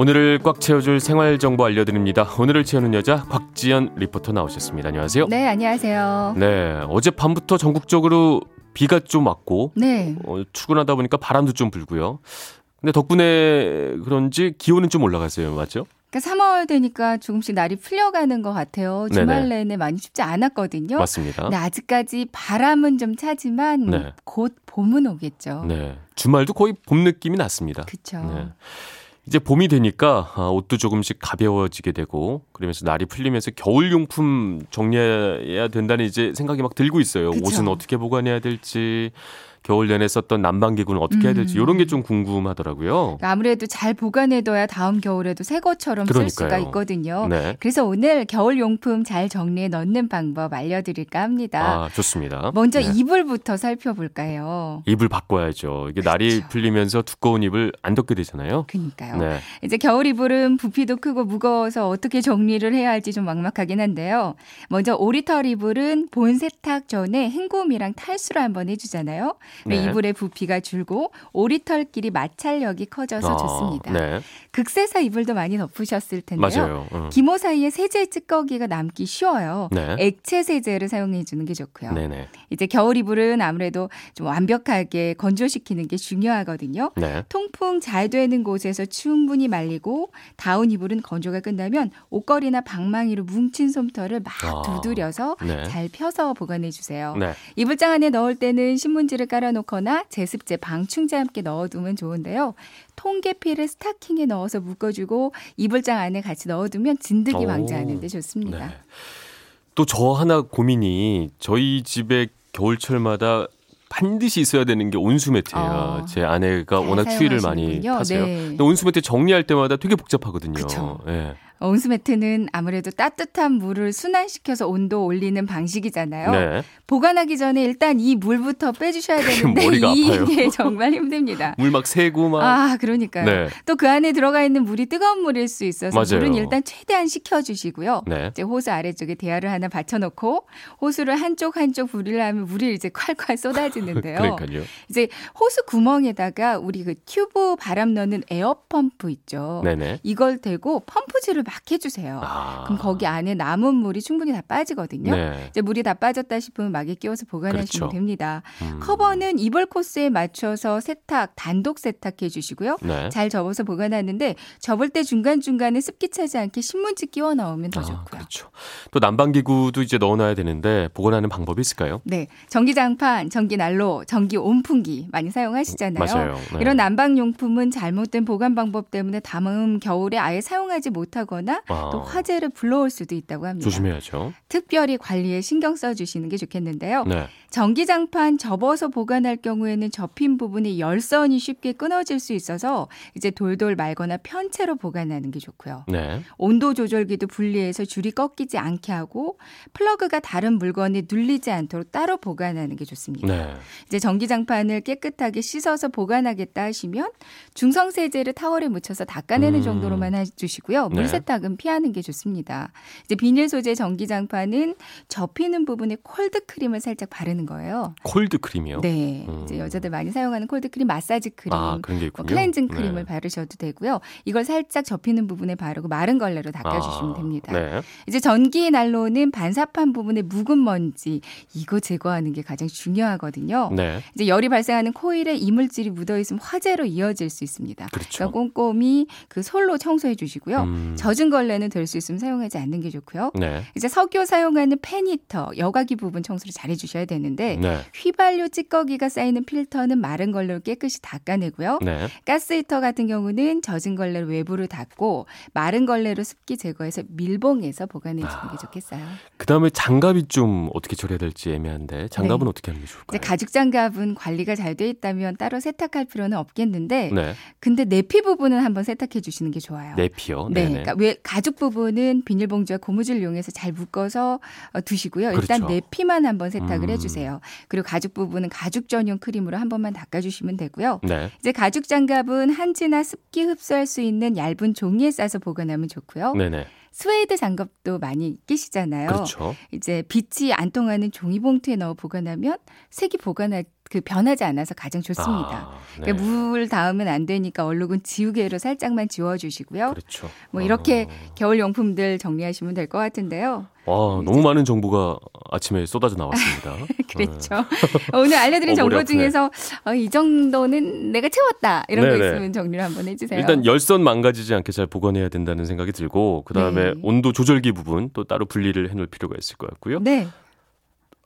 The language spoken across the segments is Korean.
오늘을 꽉 채워줄 생활 정보 알려드립니다. 오늘을 채우는 여자 곽지연 리포터 나오셨습니다. 안녕하세요. 네, 안녕하세요. 네, 어제 밤부터 전국적으로 비가 좀 왔고 네. 어, 출근하다 보니까 바람도 좀 불고요. 근데 덕분에 그런지 기온은 좀 올라갔어요. 맞죠? 그러니까 3월 되니까 조금씩 날이 풀려가는 것 같아요. 주말 네네. 내내 많이 춥지 않았거든요. 맞습니다. 근데 아직까지 바람은 좀 차지만 네. 곧 봄은 오겠죠. 네. 주말도 거의 봄 느낌이 났습니다. 그렇죠. 네. 이제 봄이 되니까 아, 옷도 조금씩 가벼워지게 되고 그러면서 날이 풀리면서 겨울 용품 정리해야 된다는 이제 생각이 막 들고 있어요. 그쵸. 옷은 어떻게 보관해야 될지 겨울 내내 썼던 난방기구는 어떻게 해야 될지 음. 이런 게 좀 궁금하더라고요. 그러니까 아무래도 잘 보관해둬야 다음 겨울에도 새 것처럼 쓸 수가 그러니까요. 있거든요. 네. 그래서 오늘 겨울 용품 잘 정리해 넣는 방법 알려드릴까 합니다. 아, 좋습니다. 먼저 네. 이불부터 살펴볼까요? 이불 바꿔야죠. 이게 날이 그렇죠. 풀리면서 두꺼운 이불 안 덮게 되잖아요. 그니까요. 네. 이제 겨울 이불은 부피도 크고 무거워서 어떻게 정리를 해야 할지 좀 막막하긴 한데요. 먼저 오리털 이불은 본 세탁 전에 헹굼이랑 탈수를 한번 해주잖아요. 그럼 네. 이불의 부피가 줄고 오리털끼리 마찰력이 커져서 아, 좋습니다. 네. 극세사 이불도 많이 덮으셨을 텐데요. 맞아요. 어. 기모 사이에 세제 찌꺼기가 남기 쉬워요. 네. 액체 세제를 사용해 주는 게 좋고요. 네네. 이제 겨울 이불은 아무래도 좀 완벽하게 건조시키는 게 중요하거든요. 네. 통풍 잘 되는 곳에서 충분히 말리고 다운 이불은 건조가 끝나면 옷걸이나 방망이로 뭉친 솜털을 막 아, 두드려서 네. 잘 펴서 보관해 주세요. 네. 이불장 안에 넣을 때는 신문지를 깔 아놓거나 제습제, 방충제 함께 넣어두면 좋은데요. 통계피를 스타킹에 넣어서 묶어주고 이불장 안에 같이 넣어두면 진드기 오. 방지하는 데 좋습니다. 네. 또저 하나 고민이 저희 집에 겨울철마다 반드시 있어야 되는 게 온수 매트예요. 어, 제 아내가 잘 워낙 추위를 많이. 타세요. 네. 근데 온수 매트 정리할 때마다 되게 복잡하거든요. 그쵸. 예. 온수 매트는 아무래도 따뜻한 물을 순환시켜서 온도 올리는 방식이잖아요. 네. 보관하기 전에 일단 이 물부터 빼주셔야 되는데. 이게 정말 힘듭니다. 물 막 새고 막. 아, 그러니까요. 네. 또그 안에 들어가 있는 물이 뜨거운 물일 수 있어서 맞아요. 물은 일단 최대한 식혀주시고요. 네. 이제 호수 아래쪽에 대야를 하나 받쳐놓고 호스를 한쪽 한쪽 분리하려 하면 물이 이제 콸콸 쏟아지는데요. 그러니까요. 이제 호스 구멍에다가 우리 그 튜브 바람 넣는 에어 펌프 있죠. 네네. 이걸 대고 펌프질을 막 해주세요. 아. 그럼 거기 안에 남은 물이 충분히 다 빠지거든요. 네. 이제 물이 다 빠졌다 싶으면 마개 끼워서 보관하시면 그렇죠. 됩니다. 음. 커버는 이불 코스에 맞춰서 세탁, 단독 세탁해 주시고요. 네. 잘 접어서 보관하는데 접을 때 중간중간에 습기 차지 않게 신문지 끼워 넣으면 더 아, 좋고요. 그렇죠. 또 난방기구도 이제 넣어놔야 되는데 보관하는 방법이 있을까요? 네. 전기장판, 전기난로, 전기 온풍기 많이 사용하시잖아요. 맞아요. 네. 이런 난방용품은 잘못된 보관 방법 때문에 다음 겨울에 아예 사용하지 못 하거나 아, 또 화재를 불러올 수도 있다고 합니다. 조심해야죠. 특별히 관리에 신경 써 주시는 게 좋겠는데요. 네. 전기장판 접어서 보관할 경우에는 접힌 부분이 열선이 쉽게 끊어질 수 있어서 이제 돌돌 말거나 편채로 보관하는 게 좋고요. 네. 온도 조절기도 분리해서 줄이 꺾이지 않게 하고 플러그가 다른 물건에 눌리지 않도록 따로 보관하는 게 좋습니다. 네. 이제 전기장판을 깨끗하게 씻어서 보관하겠다 하시면 중성세제를 타월에 묻혀서 닦아내는 음. 정도로만 해주시고요. 네. 물세탁 은 피하는 게 좋습니다. 이제 비닐 소재 전기장판은 접히는 부분에 콜드 크림을 살짝 바르는 거예요. 콜드 크림이요? 네, 음. 이제 여자들 많이 사용하는 콜드 크림, 마사지 크림, 아, 뭐. 클렌징 크림을 네. 바르셔도 되고요. 이걸 살짝 접히는 부분에 바르고 마른 걸레로 닦아주시면 아, 됩니다. 네. 이제 전기 난로는 반사판 부분에 묵은 먼지 이거 제거하는 게 가장 중요하거든요. 네. 이제 열이 발생하는 코일에 이물질이 묻어 있으면 화재로 이어질 수 있습니다. 그렇죠. 그러니까 꼼꼼히 그 솔로 청소해 주시고요. 음. 젖은 걸레는 될 수 있으면 사용하지 않는 게 좋고요. 네. 이제 석유 사용하는 팬 히터, 여과기 부분 청소를 잘 해주셔야 되는데 네. 휘발유 찌꺼기가 쌓이는 필터는 마른 걸레로 깨끗이 닦아내고요. 네. 가스 히터 같은 경우는 젖은 걸레로 외부를 닦고 마른 걸레로 습기 제거해서 밀봉해서 보관해 주는 아. 게 좋겠어요. 그 다음에 장갑이 좀 어떻게 처리해야 될지 애매한데 장갑은 네. 어떻게 하는 게 좋을까요? 가죽 장갑은 관리가 잘 돼 있다면 따로 세탁할 필요는 없겠는데 네. 근데 내피 부분은 한번 세탁해 주시는 게 좋아요. 내피요. 네. 그러니까 왜 가죽 부분은 비닐봉지와 고무줄 이용해서 잘 묶어서 어, 두시고요. 일단 그렇죠. 내 피만 한번 세탁을 음. 해주세요. 그리고 가죽 부분은 가죽 전용 크림으로 한 번만 닦아주시면 되고요. 네. 이제 가죽 장갑은 한지나 습기 흡수할 수 있는 얇은 종이에 싸서 보관하면 좋고요. 네네. 스웨이드 장갑도 많이 끼시잖아요. 그렇죠. 이제 빛이 안 통하는 종이 봉투에 넣어 보관하면 색이 보관할 그 변하지 않아서 가장 좋습니다. 아, 네. 그러니까 물 닿으면 안 되니까 얼룩은 지우개로 살짝만 지워주시고요. 그렇죠. 뭐 이렇게 아. 겨울 용품들 정리하시면 될 것 같은데요. 와, 너무 많은 정보가 아침에 쏟아져 나왔습니다. 그렇죠. 오늘 알려드린 어, 머리 정보 아프네. 중에서 어, 이 정도는 내가 채웠다 이런 거 네네. 있으면 정리를 한번 해주세요. 일단 열선 망가지지 않게 잘 보관해야 된다는 생각이 들고 그 다음에 네. 온도 조절기 부분 또 따로 분리를 해놓을 필요가 있을 것 같고요. 네,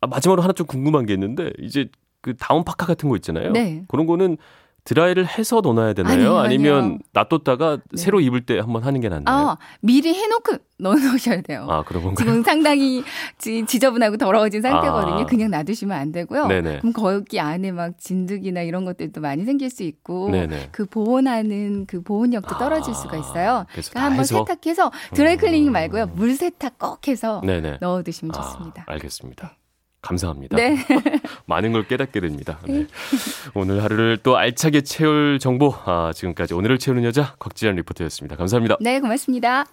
아, 마지막으로 하나 좀 궁금한 게 있는데 이제 그 다운 파카 같은 거 있잖아요. 네. 그런 거는 드라이를 해서 넣어놔야 되나요? 아니요, 아니면 아니요. 놔뒀다가 네. 새로 입을 때 한번 하는 게 낫나요? 아 미리 해놓고 넣어놓으셔야 돼요. 아, 그런 건가요? 지금 상당히 지, 지저분하고 더러워진 상태거든요. 아. 그냥 놔두시면 안 되고요. 네네. 그럼 거기 안에 막 진드기나 이런 것들도 많이 생길 수 있고 네네. 그 보온하는 그 보온력도 떨어질 수가 있어요. 그래서 그러니까 다 한번 해서? 세탁해서 드라이클리닝 음. 말고요. 물 세탁 꼭 해서 네네. 넣어두시면 아, 좋습니다. 알겠습니다. 감사합니다. 네. 많은 걸 깨닫게 됩니다. 네. 오늘 하루를 또 알차게 채울 정보, 아, 지금까지 오늘을 채우는 여자 곽지연 리포터였습니다. 감사합니다. 네, 고맙습니다.